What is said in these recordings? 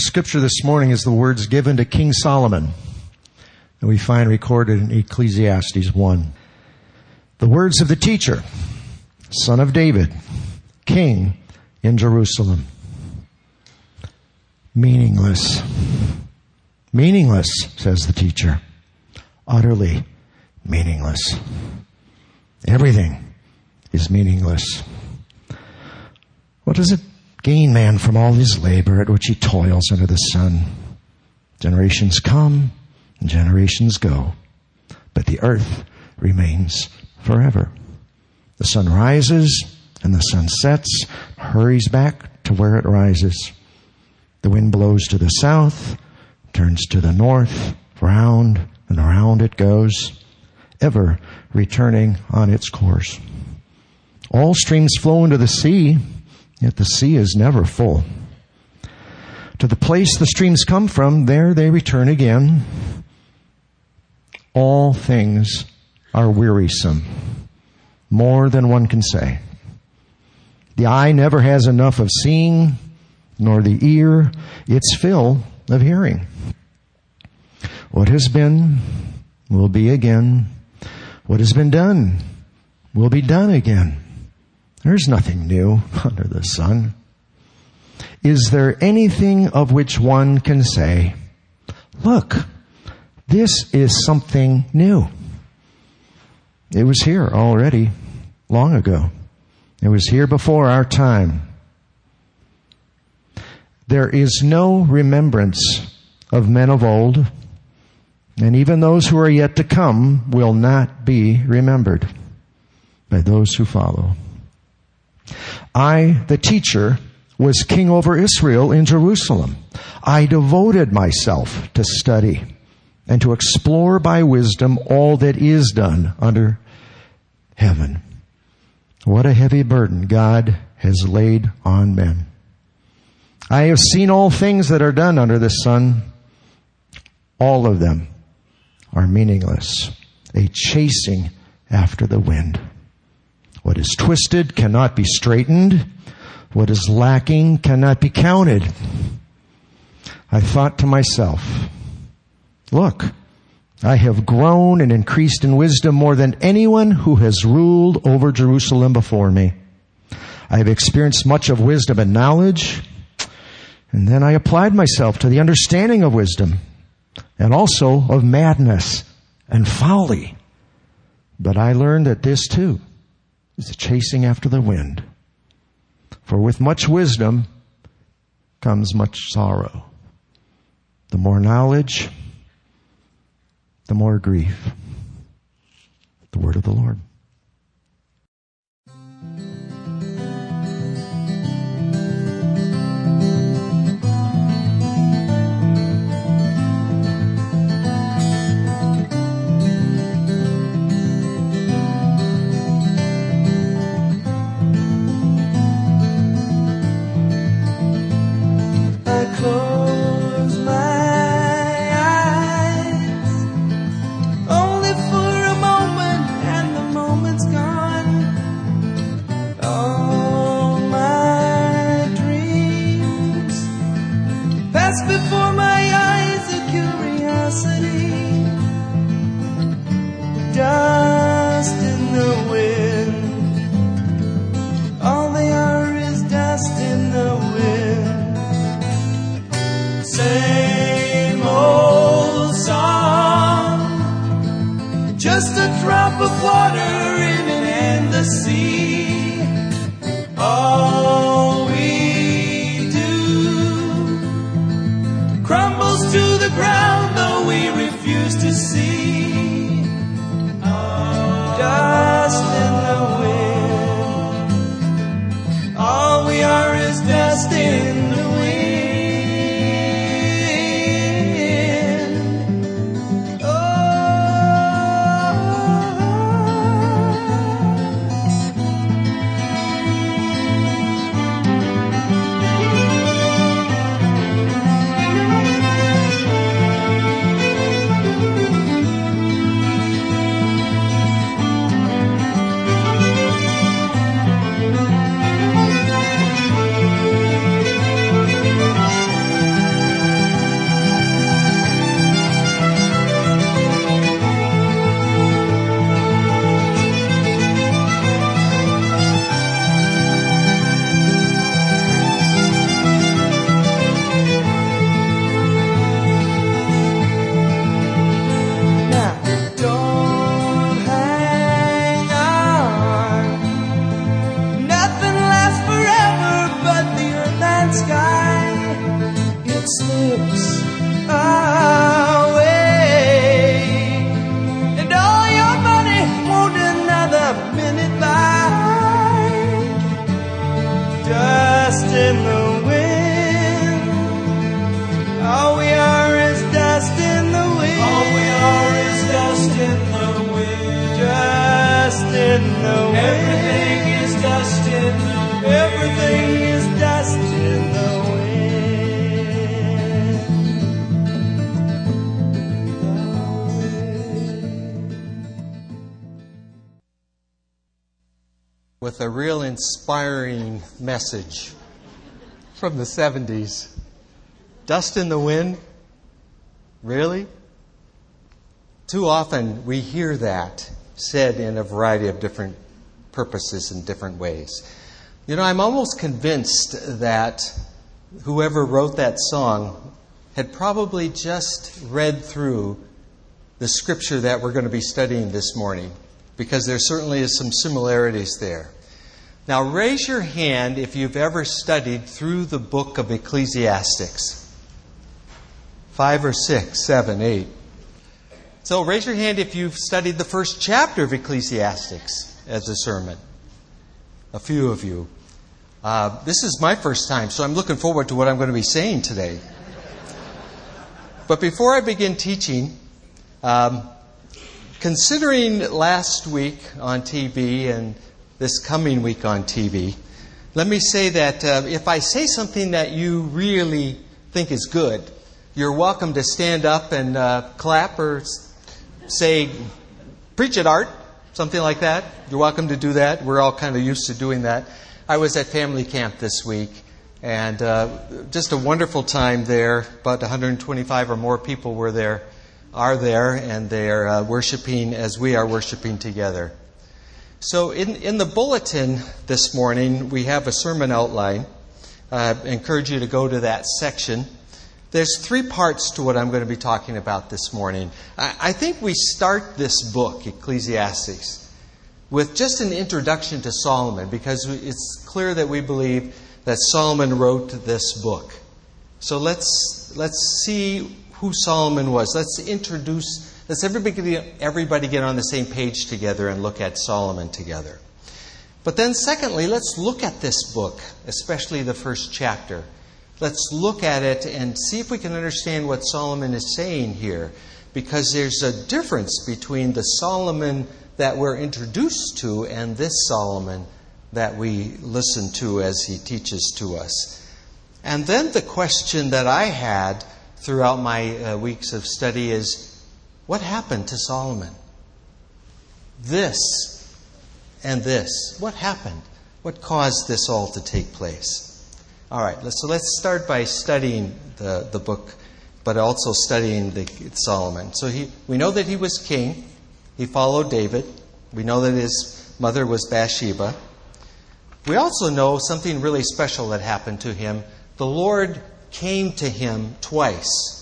scripture this morning is the words given to King Solomon that we find recorded in Ecclesiastes 1. The words of the teacher, son of David, king in Jerusalem. Meaningless. Meaningless, says the teacher. Utterly meaningless. Everything is meaningless. What does it gain man from all his labor at which he toils under the sun? Generations come and generations go, but the earth remains forever. The sun rises and the sun sets, hurries back to where it rises. The wind blows to the south, turns to the north, round and around it goes, ever returning on its course. All streams flow into the sea, yet the sea is never full. To the place the streams come from, there they return again. All things are wearisome, more than one can say. The eye never has enough of seeing, nor the ear its fill of hearing. What has been will be again. What has been done will be done again. There's nothing new under the sun. Is there anything of which one can say, look, this is something new? It was here already long ago. It was here before our time. There is no remembrance of men of old, and even those who are yet to come will not be remembered by those who follow. I, the teacher, was king over Israel in Jerusalem. I devoted myself to study and to explore by wisdom all that is done under heaven. What a heavy burden God has laid on men. I have seen all things that are done under the sun. All of them are meaningless. A chasing after the wind. What is twisted cannot be straightened. What is lacking cannot be counted. I thought to myself, look, I have grown and increased in wisdom more than anyone who has ruled over Jerusalem before me. I have experienced much of wisdom and knowledge, and then I applied myself to the understanding of wisdom and also of madness and folly. But I learned that this too is chasing after the wind. For with much wisdom comes much sorrow. The more knowledge, the more grief. The word of the Lord. glass before my eyes a curiosity. Dust in the wind. All they are is dust in the wind. Same old song. Just a drop of water message from the 70s. Dust in the wind? Really? Too often we hear that said in a variety of different purposes and different ways. You know, I'm almost convinced that whoever wrote that song had probably just read through the scripture that we're going to be studying this morning because there certainly is some similarities there. Now, raise your hand if you've ever studied through the book of Ecclesiastes. Five or six, seven, eight. So, raise your hand if you've studied the first chapter of Ecclesiastes as a sermon. A few of you. Uh, this is my first time, so I'm looking forward to what I'm going to be saying today. But before I begin teaching, um, Considering last week on TV and this coming week on TV, let me say that uh, if I say something that you really think is good, you're welcome to stand up and uh, clap or say, preach it, Art, something like that. You're welcome to do that. We're all kind of used to doing that. I was at family camp this week, and uh, just a wonderful time there. About 125 or more people were there are there and they're uh, worshiping as we are worshiping together. So, in, in the bulletin this morning, we have a sermon outline. I encourage you to go to that section. There's three parts to what I'm going to be talking about this morning. I, I think we start this book, Ecclesiastes, with just an introduction to Solomon because it's clear that we believe that Solomon wrote this book. So let's, let's see who Solomon was. Let's introduce, let's everybody, everybody get on the same page together and look at Solomon together. But then, secondly, let's look at this book, especially the first chapter. Let's look at it and see if we can understand what Solomon is saying here, because there's a difference between the Solomon that we're introduced to and this Solomon that we listen to as he teaches to us. And then the question that I had throughout my uh, weeks of study is what happened to Solomon? This and this. What happened? What caused this all to take place? All right, so let's start by studying the, the book, but also studying the, Solomon. So he, we know that he was king. He followed David. We know that his mother was Bathsheba. We also know something really special that happened to him. The Lord came to him twice.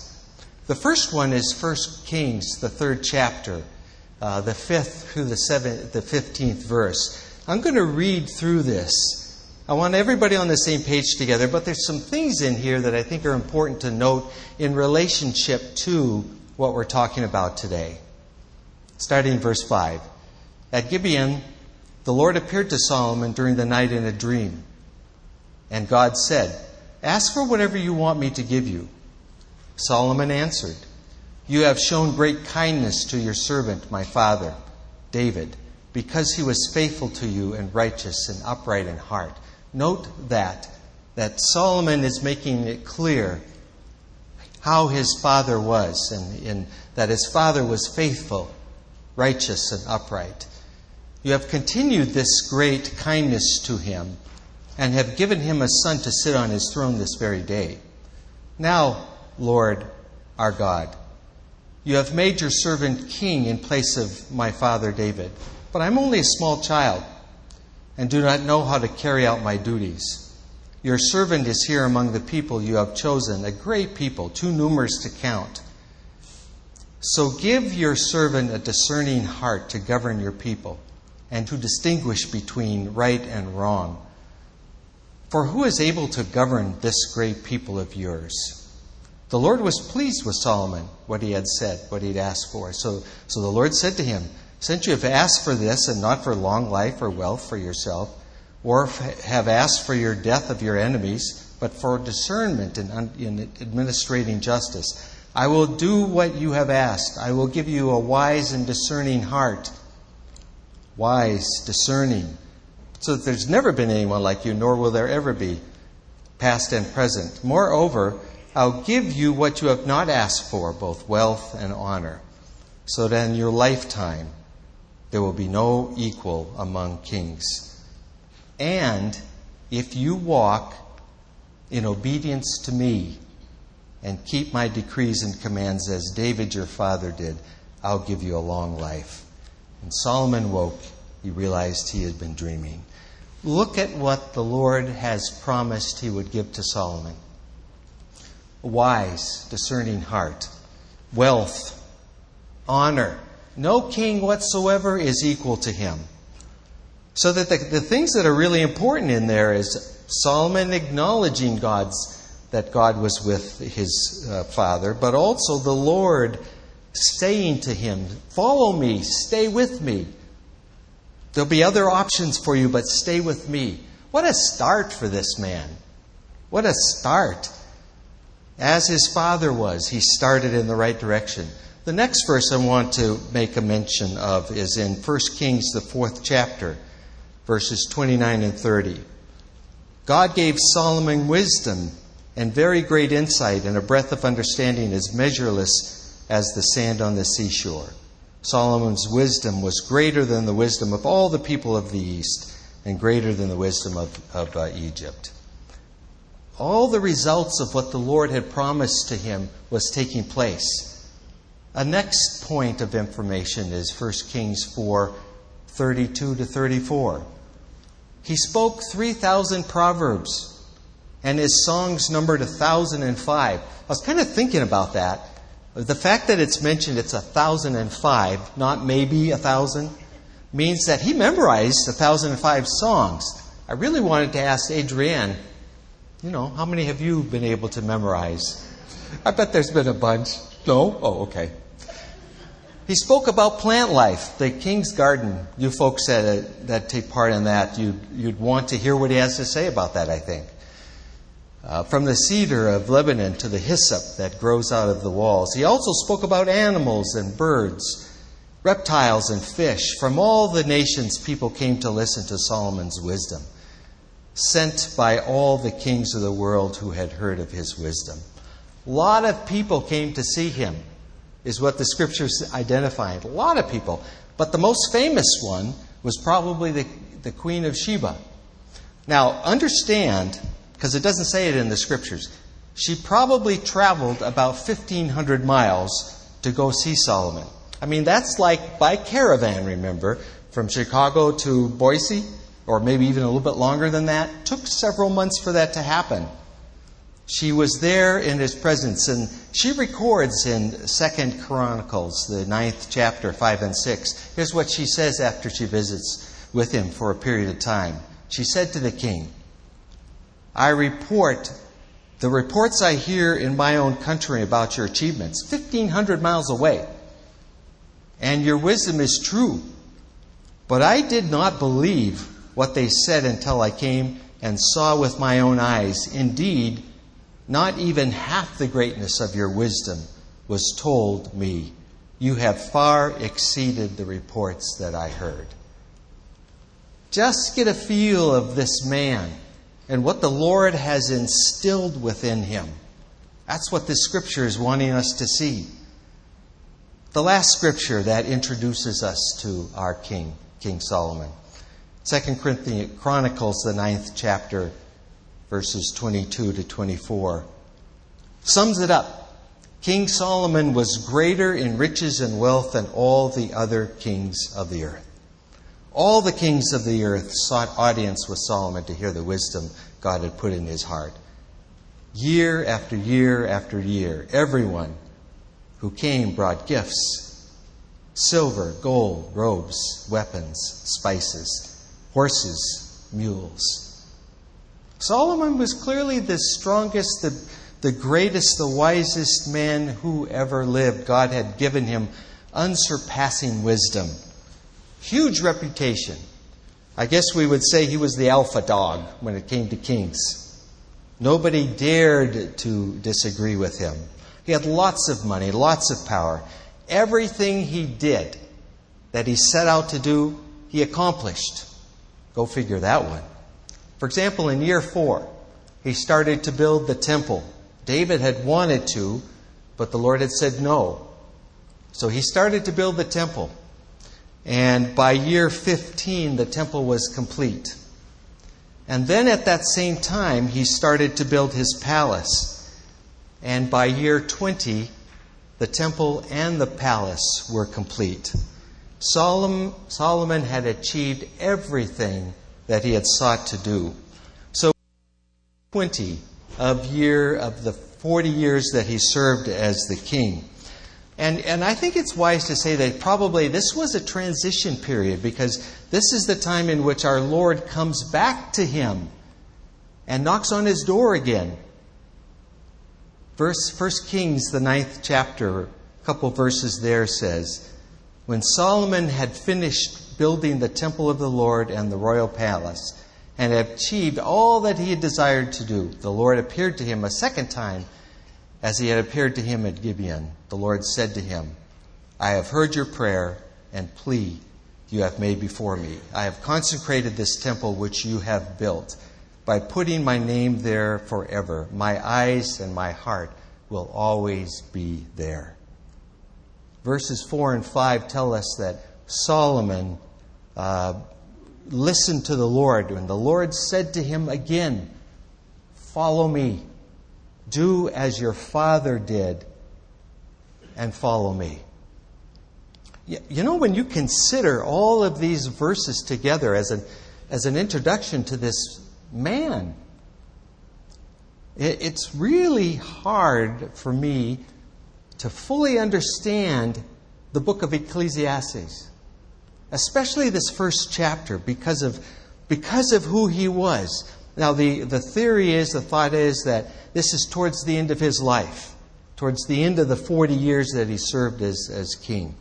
The first one is 1 Kings, the third chapter, uh, the fifth through the, seventh, the 15th verse. I'm going to read through this. I want everybody on the same page together, but there's some things in here that I think are important to note in relationship to what we're talking about today. Starting in verse 5. At Gibeon, the Lord appeared to Solomon during the night in a dream. And God said, Ask for whatever you want me to give you. Solomon answered, You have shown great kindness to your servant, my father, David, because he was faithful to you and righteous and upright in heart. Note that, that Solomon is making it clear how his father was, and, and that his father was faithful, righteous, and upright. You have continued this great kindness to him and have given him a son to sit on his throne this very day. Now, Lord, our God, you have made your servant king in place of my father David, but I'm only a small child and do not know how to carry out my duties. Your servant is here among the people you have chosen, a great people, too numerous to count. So give your servant a discerning heart to govern your people and to distinguish between right and wrong. For who is able to govern this great people of yours? The Lord was pleased with Solomon, what he had said, what he'd asked for. So, so the Lord said to him, Since you have asked for this, and not for long life or wealth for yourself, or have asked for your death of your enemies, but for discernment in, in administrating justice, I will do what you have asked. I will give you a wise and discerning heart. Wise, discerning. So that there's never been anyone like you, nor will there ever be, past and present. Moreover, I'll give you what you have not asked for, both wealth and honor, so that in your lifetime there will be no equal among kings. And if you walk in obedience to me and keep my decrees and commands as David your father did, I'll give you a long life. When Solomon woke, he realized he had been dreaming. Look at what the Lord has promised he would give to Solomon wise, discerning heart, wealth, honor. No king whatsoever is equal to him. So that the, the things that are really important in there is Solomon acknowledging God's that God was with his uh, father, but also the Lord saying to him, Follow me, stay with me. There'll be other options for you, but stay with me. What a start for this man. What a start. As his father was, he started in the right direction. The next verse I want to make a mention of is in 1 Kings, the fourth chapter, verses 29 and 30. God gave Solomon wisdom and very great insight and a breadth of understanding as measureless as the sand on the seashore. Solomon's wisdom was greater than the wisdom of all the people of the East and greater than the wisdom of, of uh, Egypt. All the results of what the Lord had promised to him was taking place. A next point of information is 1 Kings 4 32 to 34. He spoke 3,000 proverbs, and his songs numbered 1,005. I was kind of thinking about that. The fact that it's mentioned it's 1,005, not maybe 1,000, means that he memorized 1,005 songs. I really wanted to ask Adrienne, you know, how many have you been able to memorize? I bet there's been a bunch. No? Oh, okay. He spoke about plant life, the king's garden. You folks that, that take part in that, you'd, you'd want to hear what he has to say about that, I think. Uh, from the cedar of Lebanon to the hyssop that grows out of the walls. He also spoke about animals and birds, reptiles and fish. From all the nations, people came to listen to Solomon's wisdom, sent by all the kings of the world who had heard of his wisdom. A lot of people came to see him is what the scriptures identify. A lot of people. But the most famous one was probably the, the Queen of Sheba. Now, understand, because it doesn't say it in the scriptures, she probably traveled about 1,500 miles to go see Solomon. I mean, that's like by caravan, remember, from Chicago to Boise, or maybe even a little bit longer than that. It took several months for that to happen. She was there in his presence, and she records in Second Chronicles, the ninth chapter, five and six. Here's what she says after she visits with him for a period of time. She said to the king, "I report the reports I hear in my own country about your achievements, fifteen hundred miles away, and your wisdom is true. But I did not believe what they said until I came and saw with my own eyes. Indeed." Not even half the greatness of your wisdom was told me. You have far exceeded the reports that I heard. Just get a feel of this man and what the Lord has instilled within him. That's what this scripture is wanting us to see. The last scripture that introduces us to our king, King Solomon. Second Corinthians Chronicles, the ninth chapter, verses 22 to 24, sums it up. King Solomon was greater in riches and wealth than all the other kings of the earth. All the kings of the earth sought audience with Solomon to hear the wisdom God had put in his heart. Year after year after year, everyone who came brought gifts silver, gold, robes, weapons, spices, horses, mules. Solomon was clearly the strongest, the the greatest, the wisest man who ever lived. God had given him unsurpassing wisdom, huge reputation. I guess we would say he was the alpha dog when it came to kings. Nobody dared to disagree with him. He had lots of money, lots of power. Everything he did that he set out to do, he accomplished. Go figure that one. For example, in year four, he started to build the temple. David had wanted to, but the Lord had said no. So he started to build the temple. And by year 15, the temple was complete. And then at that same time, he started to build his palace. And by year 20, the temple and the palace were complete. Solomon had achieved everything that he had sought to do. So 20 of year of the 40 years that he served as the king. And, and I think it's wise to say that probably this was a transition period because this is the time in which our Lord comes back to him and knocks on his door again. Verse First Kings, the ninth chapter, a couple verses there says, When Solomon had finished building the temple of the Lord and the royal palace, and had achieved all that he had desired to do, the Lord appeared to him a second time as he had appeared to him at Gibeon, the Lord said to him, I have heard your prayer and plea you have made before me. I have consecrated this temple which you have built by putting my name there forever. My eyes and my heart will always be there. Verses 4 and 5 tell us that Solomon uh, listened to the Lord, and the Lord said to him again, Follow me. Do as your father did and follow me. You know, when you consider all of these verses together as an, as an introduction to this man, it's really hard for me to fully understand the book of Ecclesiastes, especially this first chapter, because of, because of who he was. Now, the, the theory is, the thought is that this is towards the end of his life, towards the end of the 40 years that he served as, as king.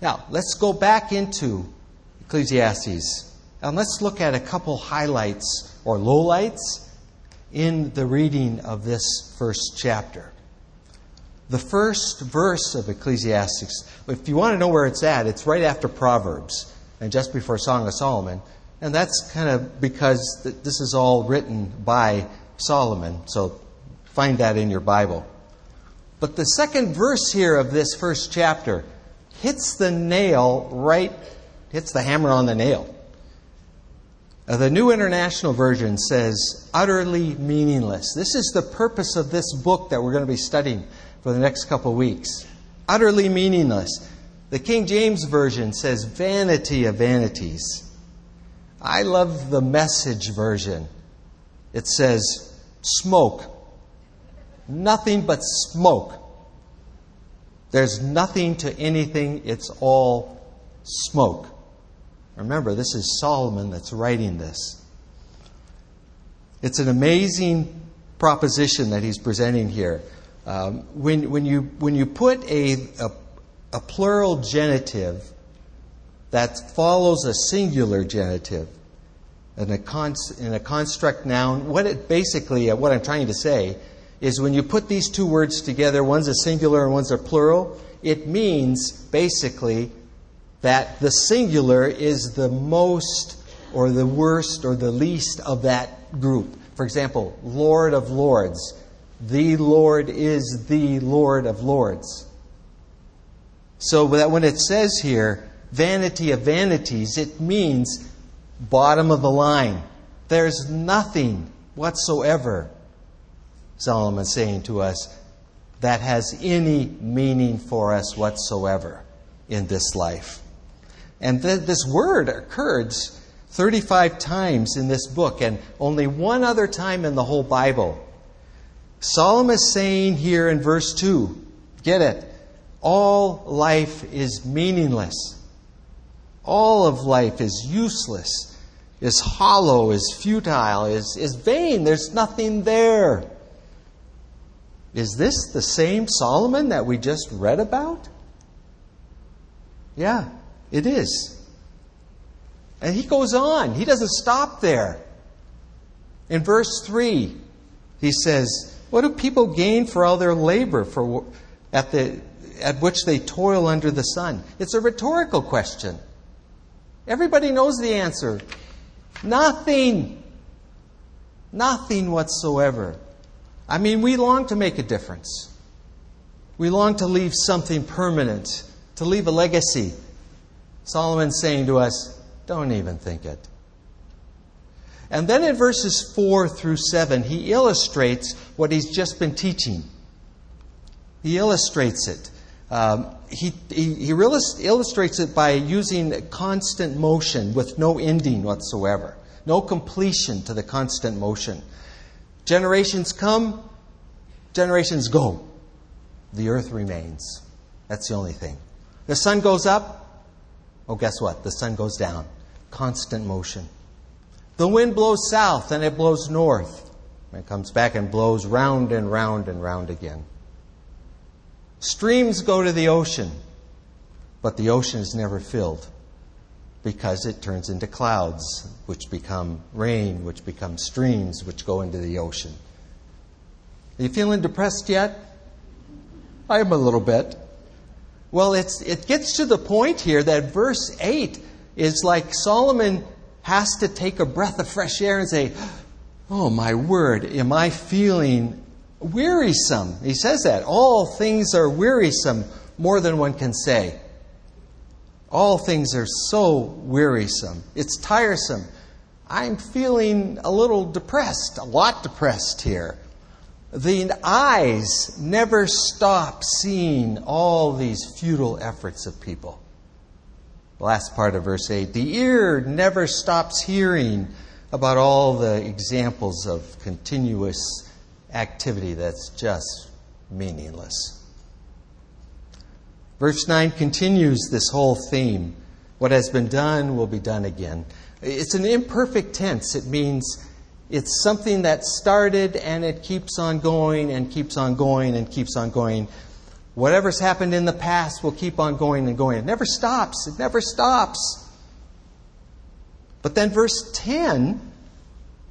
Now, let's go back into Ecclesiastes and let's look at a couple highlights or lowlights in the reading of this first chapter. The first verse of Ecclesiastes, if you want to know where it's at, it's right after Proverbs and just before Song of Solomon. And that's kind of because this is all written by Solomon. So find that in your Bible. But the second verse here of this first chapter hits the nail right, hits the hammer on the nail. Uh, the New International Version says, utterly meaningless. This is the purpose of this book that we're going to be studying for the next couple weeks. Utterly meaningless. The King James Version says, vanity of vanities. I love the message version. It says, smoke. Nothing but smoke. There's nothing to anything, it's all smoke. Remember, this is Solomon that's writing this. It's an amazing proposition that he's presenting here. Um, when, when, you, when you put a, a, a plural genitive that follows a singular genitive in a, cons- in a construct noun. What it basically, uh, what I'm trying to say, is when you put these two words together, one's a singular and one's a plural, it means basically that the singular is the most or the worst or the least of that group. For example, Lord of Lords. The Lord is the Lord of Lords. So that when it says here, vanity of vanities, it means bottom of the line. There's nothing whatsoever, Solomon saying to us, that has any meaning for us whatsoever in this life. And th- this word occurs 35 times in this book and only one other time in the whole Bible. Solomon is saying here in verse 2, get it, all life is meaningless. All of life is useless, is hollow, is futile, is, is vain. There's nothing there. Is this the same Solomon that we just read about? Yeah, it is. And he goes on. He doesn't stop there. In verse 3, he says, What do people gain for all their labor for, at, the, at which they toil under the sun? It's a rhetorical question. Everybody knows the answer. Nothing. Nothing whatsoever. I mean, we long to make a difference. We long to leave something permanent, to leave a legacy. Solomon's saying to us, don't even think it. And then in verses 4 through 7, he illustrates what he's just been teaching. He illustrates it. Um, he, he, he illustrates it by using constant motion with no ending whatsoever, no completion to the constant motion. Generations come, generations go. The earth remains. That's the only thing. The sun goes up. Oh, guess what? The sun goes down. Constant motion. The wind blows south and it blows north. It comes back and blows round and round and round again. Streams go to the ocean, but the ocean is never filled because it turns into clouds, which become rain, which become streams, which go into the ocean. Are you feeling depressed yet? I am a little bit. Well, it gets to the point here that verse 8 is like Solomon has to take a breath of fresh air and say, Oh, my word, am I feeling wearisome? He says that. All things are wearisome, more than one can say. All things are so wearisome. It's tiresome. I'm feeling a little depressed, a lot depressed here. The eyes never stop seeing all these futile efforts of people. Last part of verse 8 the ear never stops hearing about all the examples of continuous activity that's just meaningless. Verse 9 continues this whole theme. What has been done will be done again. It's an imperfect tense. It means it's something that started and it keeps on going and keeps on going and keeps on going. Whatever's happened in the past will keep on going and going. It never stops. It never stops. But then verse 10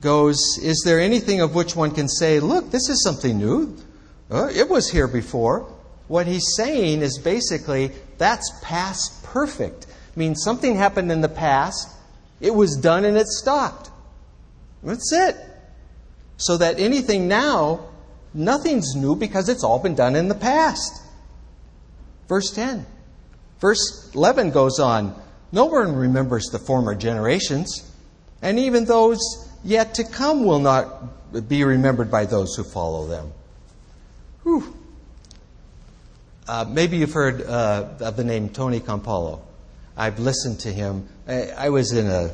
goes Is there anything of which one can say, Look, this is something new? Uh, it was here before what he's saying is basically that's past perfect. I mean, something happened in the past, it was done and it stopped. That's it. So that anything now, nothing's new because it's all been done in the past. Verse 10. Verse 11 goes on No one remembers the former generations, and even those yet to come will not be remembered by those who follow them. Whew. Uh, maybe you've heard uh, of the name Tony Campolo. I've listened to him. I, I, was in a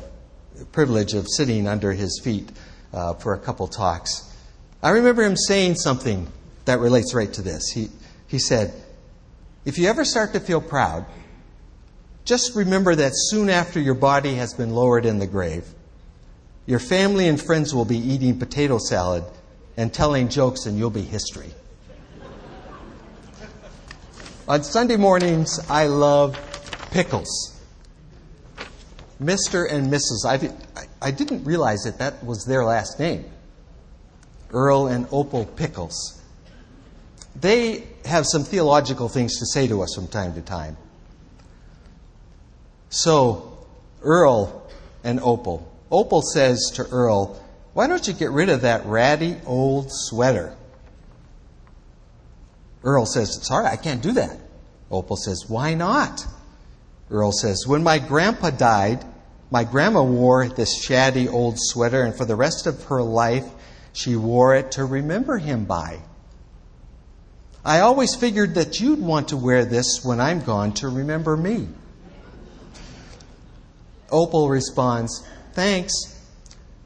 privilege of sitting under his feet uh, for a couple talks. I remember him saying something that relates right to this. He, he said, If you ever start to feel proud, just remember that soon after your body has been lowered in the grave, your family and friends will be eating potato salad and telling jokes, and you'll be history. On Sunday mornings, I love pickles. Mr. and Mrs. I, I didn't realize that that was their last name. Earl and Opal Pickles. They have some theological things to say to us from time to time. So, Earl and Opal. Opal says to Earl, Why don't you get rid of that ratty old sweater? Earl says, Sorry, I can't do that. Opal says, Why not? Earl says, When my grandpa died, my grandma wore this shabby old sweater, and for the rest of her life, she wore it to remember him by. I always figured that you'd want to wear this when I'm gone to remember me. Opal responds, Thanks,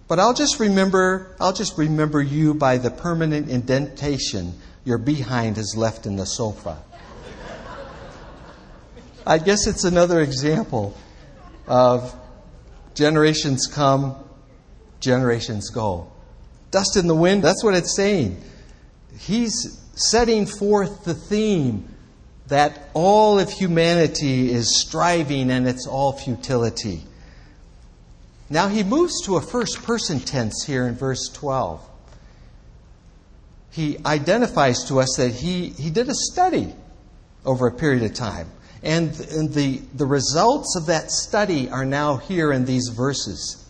but I'll just remember I'll just remember you by the permanent indentation your behind has left in the sofa. I guess it's another example of generations come, generations go. Dust in the wind, that's what it's saying. he's setting forth the theme that all of humanity is striving and it's all futility. Now he moves to a first person tense here in verse 12. He identifies to us that he, he did a study over a period of time. And, and the, the results of that study are now here in these verses.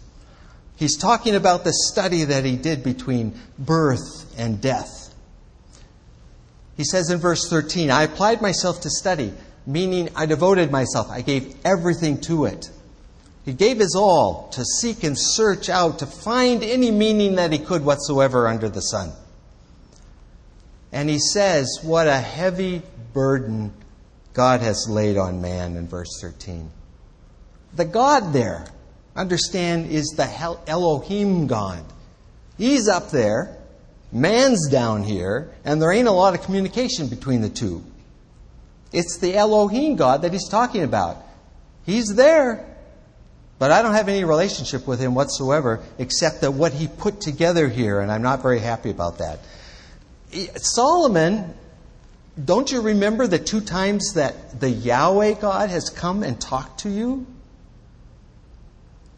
He's talking about the study that he did between birth and death. He says in verse 13, I applied myself to study, meaning I devoted myself. I gave everything to it. He gave his all to seek and search out, to find any meaning that he could whatsoever under the sun. And he says, What a heavy burden God has laid on man in verse 13. The God there understand, is the Elohim God. He's up there, man's down here, and there ain't a lot of communication between the two. It's the Elohim God that he's talking about. He's there, but I don't have any relationship with him whatsoever except that what he put together here, and I'm not very happy about that. Solomon, don't you remember the two times that the Yahweh God has come and talked to you?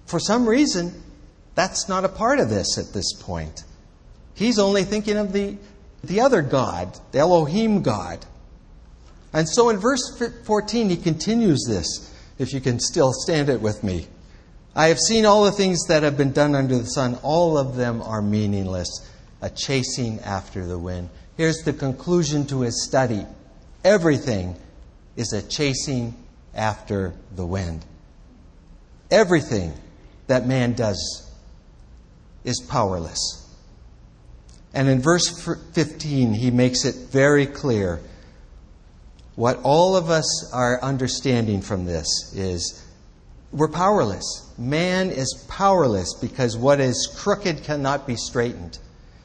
For some reason, that's not a part of this at this point. He's only thinking of the, the other God, the Elohim God. And so in verse 14, he continues this, if you can still stand it with me. I have seen all the things that have been done under the sun. All of them are meaningless, a chasing after the wind. Here's the conclusion to his study everything is a chasing after the wind. Everything that man does is powerless. And in verse 15, he makes it very clear what all of us are understanding from this is we're powerless. Man is powerless because what is crooked cannot be straightened.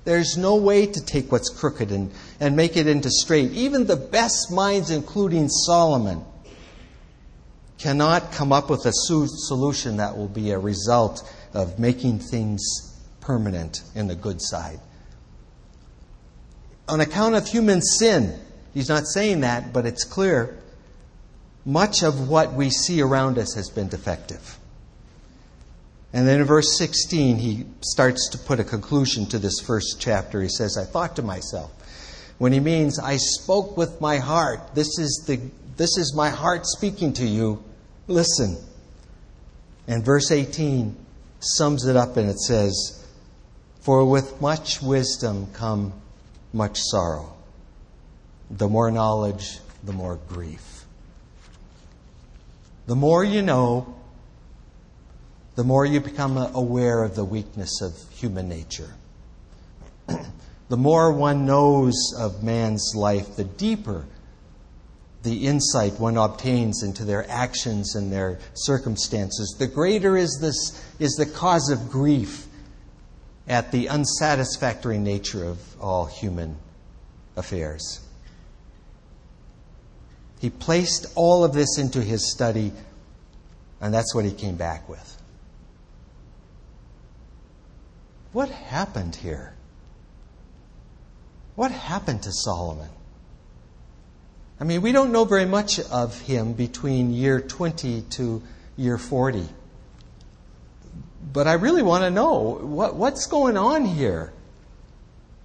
There's no way to take what's crooked and, and make it into straight. Even the best minds, including Solomon, cannot come up with a solution that will be a result of making things permanent in the good side. On account of human sin, he's not saying that, but it's clear, much of what we see around us has been defective. And then in verse 16, he starts to put a conclusion to this first chapter. He says, I thought to myself, when he means, I spoke with my heart. This is, the, this is my heart speaking to you. Listen. And verse 18 sums it up and it says, For with much wisdom come much sorrow. The more knowledge, the more grief. The more you know, the more you become aware of the weakness of human nature. the more one knows of man's life, the deeper the insight one obtains into their actions and their circumstances, the greater is, this, is the cause of grief at the unsatisfactory nature of all human affairs. He placed all of this into his study, and that's what he came back with. What happened here? What happened to Solomon? I mean, we don't know very much of him between year 20 to year 40. But I really want to know what, what's going on here.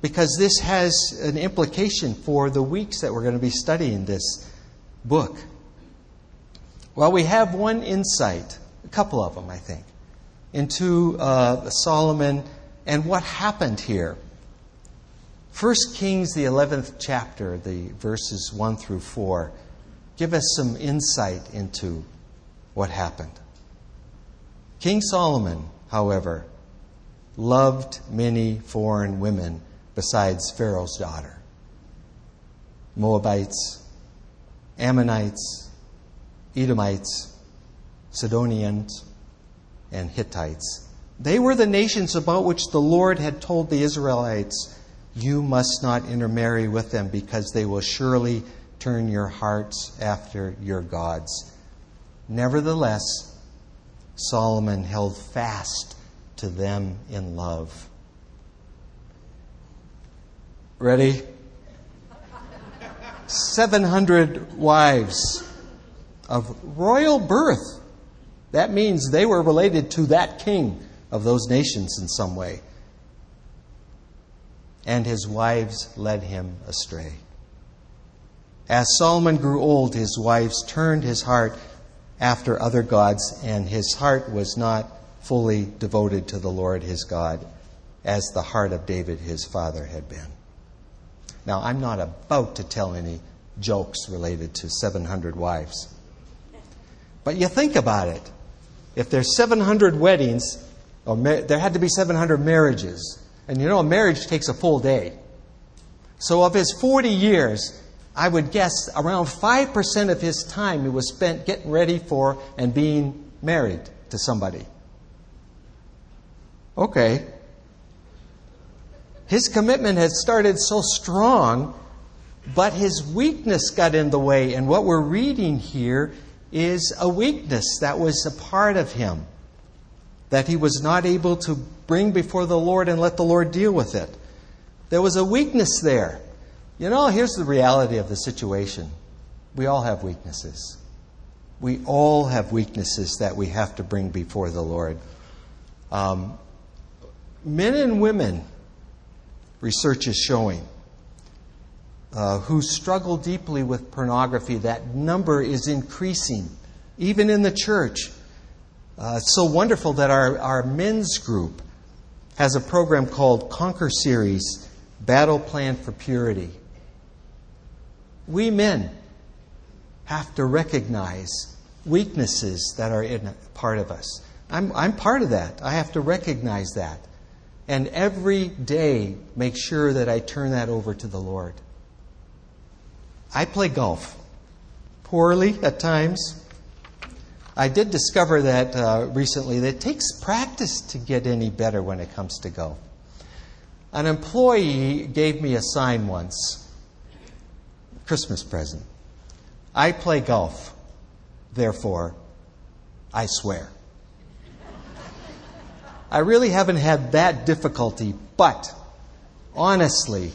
Because this has an implication for the weeks that we're going to be studying this book. Well, we have one insight, a couple of them, I think, into uh, Solomon and what happened here. 1 Kings, the 11th chapter, the verses 1 through 4, give us some insight into what happened. King Solomon, however, loved many foreign women besides Pharaoh's daughter Moabites, Ammonites, Edomites, Sidonians, and Hittites. They were the nations about which the Lord had told the Israelites you must not intermarry with them because they will surely turn your hearts after your gods. Nevertheless, Solomon held fast to them in love. Ready? 700 wives of royal birth. That means they were related to that king of those nations in some way. And his wives led him astray. As Solomon grew old, his wives turned his heart after other gods, and his heart was not fully devoted to the Lord his God as the heart of David his father had been. Now, I'm not about to tell any jokes related to 700 wives. But you think about it. If there's 700 weddings, or ma- there had to be 700 marriages. And you know, a marriage takes a full day. So, of his 40 years, I would guess around 5% of his time he was spent getting ready for and being married to somebody. Okay. His commitment had started so strong, but his weakness got in the way. And what we're reading here is a weakness that was a part of him that he was not able to bring before the Lord and let the Lord deal with it. There was a weakness there. You know, here's the reality of the situation we all have weaknesses. We all have weaknesses that we have to bring before the Lord. Um, men and women, research is showing, uh, who struggle deeply with pornography, that number is increasing, even in the church. Uh, it's so wonderful that our, our men's group has a program called Conquer Series Battle Plan for Purity. We men have to recognize weaknesses that are in part of us. I'm, I'm part of that. I have to recognize that. And every day make sure that I turn that over to the Lord. I play golf. Poorly at times. I did discover that uh, recently that it takes practice to get any better when it comes to golf. An employee gave me a sign once, Christmas present. I play golf, therefore, I swear. I really haven't had that difficulty, but honestly,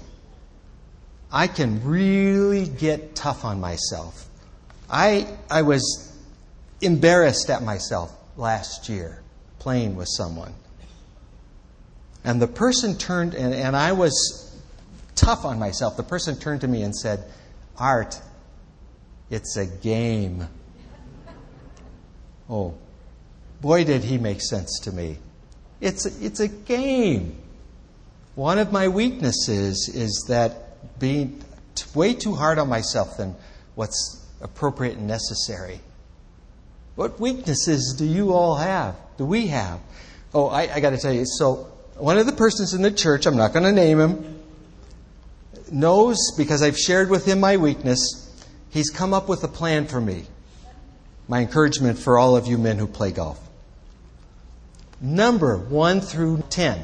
I can really get tough on myself. I, I was embarrassed at myself last year playing with someone. And the person turned, and, and I was tough on myself. The person turned to me and said, Art, it's a game. Oh, boy, did he make sense to me. It's a, it's a game. One of my weaknesses is that being way too hard on myself than what's appropriate and necessary. What weaknesses do you all have? Do we have? Oh, I, I got to tell you. So, one of the persons in the church, I'm not going to name him, knows because I've shared with him my weakness. He's come up with a plan for me. My encouragement for all of you men who play golf. Number 1 through 10.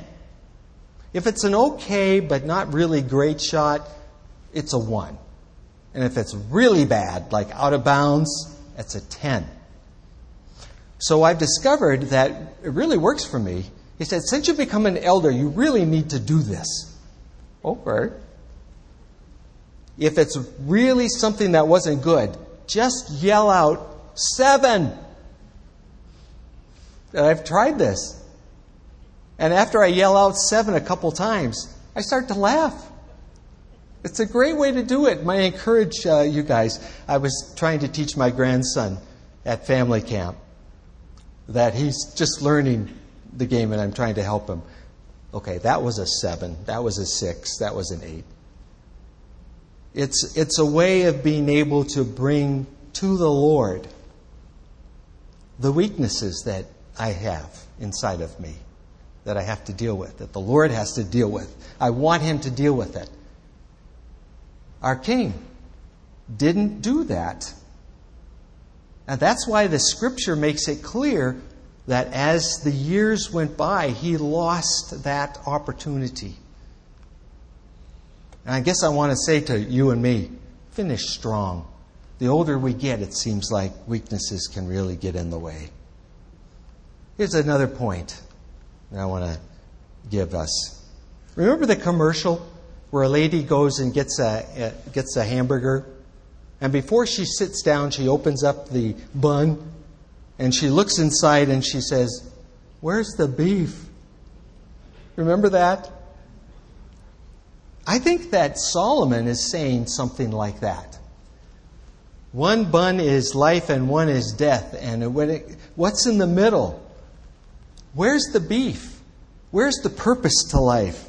If it's an okay but not really great shot, it's a 1. And if it's really bad, like out of bounds, it's a 10. So I've discovered that it really works for me. He said, Since you've become an elder, you really need to do this. Oh, okay. If it's really something that wasn't good, just yell out, Seven! And I've tried this. And after I yell out seven a couple times, I start to laugh. It's a great way to do it. I encourage uh, you guys. I was trying to teach my grandson at family camp that he's just learning the game and I'm trying to help him. Okay, that was a seven. That was a six. That was an eight. It's, it's a way of being able to bring to the Lord the weaknesses that I have inside of me that I have to deal with, that the Lord has to deal with. I want Him to deal with it. Our King didn't do that. And that's why the scripture makes it clear that as the years went by, he lost that opportunity. And I guess I want to say to you and me finish strong. The older we get, it seems like weaknesses can really get in the way. Here's another point that I want to give us. Remember the commercial where a lady goes and gets a, gets a hamburger And before she sits down, she opens up the bun and she looks inside and she says, Where's the beef? Remember that? I think that Solomon is saying something like that. One bun is life and one is death. And it, what's in the middle? Where's the beef? Where's the purpose to life?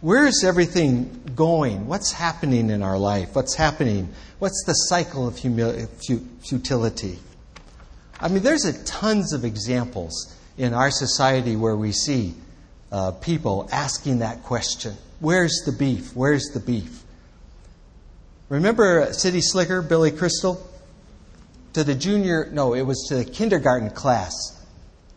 Where's everything going? What's happening in our life? What's happening? What's the cycle of futility? I mean, there's tons of examples in our society where we see uh, people asking that question Where's the beef? Where's the beef? Remember City Slicker, Billy Crystal? To the junior, no, it was to the kindergarten class.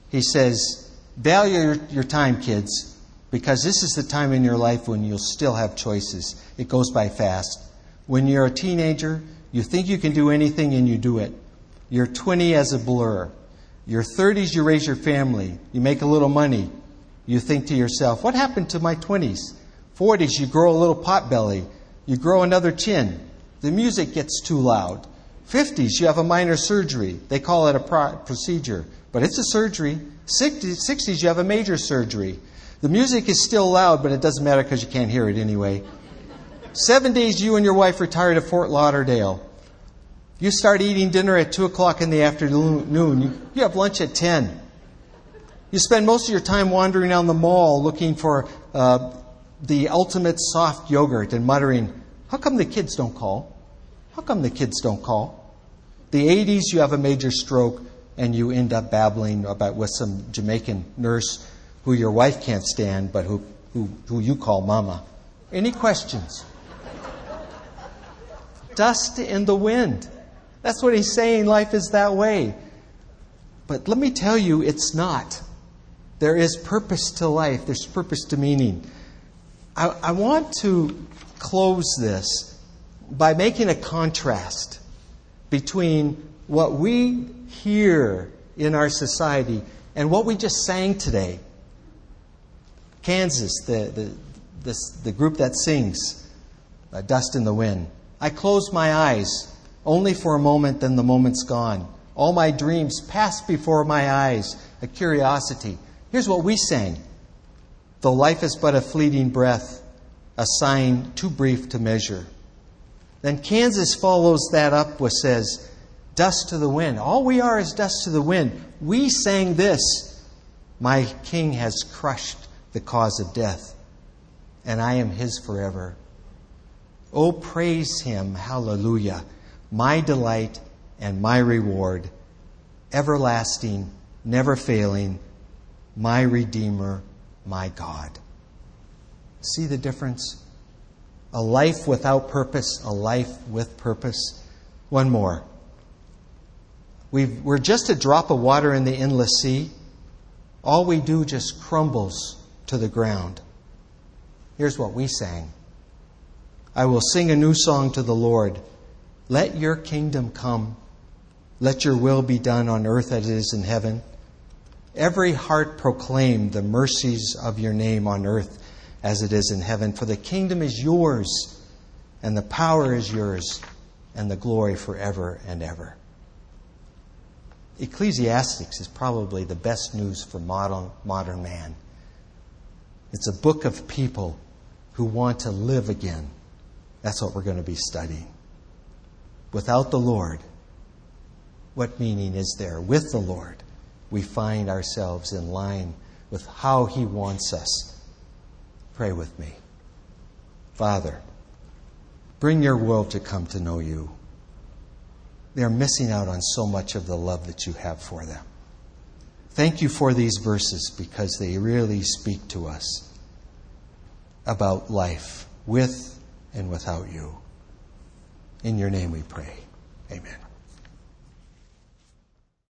He says, Value your, your time, kids, because this is the time in your life when you'll still have choices. It goes by fast. When you're a teenager, you think you can do anything and you do it. You're 20 as a blur. Your 30s, you raise your family. You make a little money. You think to yourself, what happened to my 20s? 40s, you grow a little pot belly. You grow another chin. The music gets too loud. 50s, you have a minor surgery. They call it a pro- procedure, but it's a surgery. 60s, 60s, you have a major surgery. The music is still loud, but it doesn't matter because you can't hear it anyway. 70s, you and your wife retire to Fort Lauderdale. You start eating dinner at 2 o'clock in the afternoon. You, you have lunch at 10. You spend most of your time wandering down the mall looking for uh, the ultimate soft yogurt and muttering, How come the kids don't call? How come the kids don't call? The 80s, you have a major stroke and you end up babbling about with some Jamaican nurse who your wife can't stand, but who, who, who you call mama. Any questions? Dust in the wind. That's what he's saying. Life is that way. But let me tell you, it's not. There is purpose to life, there's purpose to meaning. I, I want to close this by making a contrast between what we hear in our society and what we just sang today. Kansas, the, the, the group that sings uh, Dust in the Wind. I close my eyes only for a moment, then the moment's gone. All my dreams pass before my eyes, a curiosity. Here's what we sang Though life is but a fleeting breath, a sign too brief to measure. Then Kansas follows that up with says, Dust to the wind. All we are is dust to the wind. We sang this My king has crushed the cause of death, and I am his forever. Oh, praise him, hallelujah, my delight and my reward, everlasting, never failing, my Redeemer, my God. See the difference? A life without purpose, a life with purpose. One more. we are just a drop of water in the endless sea. All we do just crumbles to the ground. Here's what we sang I will sing a new song to the Lord. Let your kingdom come. Let your will be done on earth as it is in heaven. Every heart proclaim the mercies of your name on earth as it is in heaven. For the kingdom is yours, and the power is yours, and the glory forever and ever. Ecclesiastes is probably the best news for modern, modern man. It's a book of people who want to live again. That's what we're going to be studying. Without the Lord, what meaning is there? With the Lord, we find ourselves in line with how He wants us. Pray with me. Father, bring your world to come to know you. They're missing out on so much of the love that you have for them. Thank you for these verses because they really speak to us about life with and without you. In your name we pray. Amen.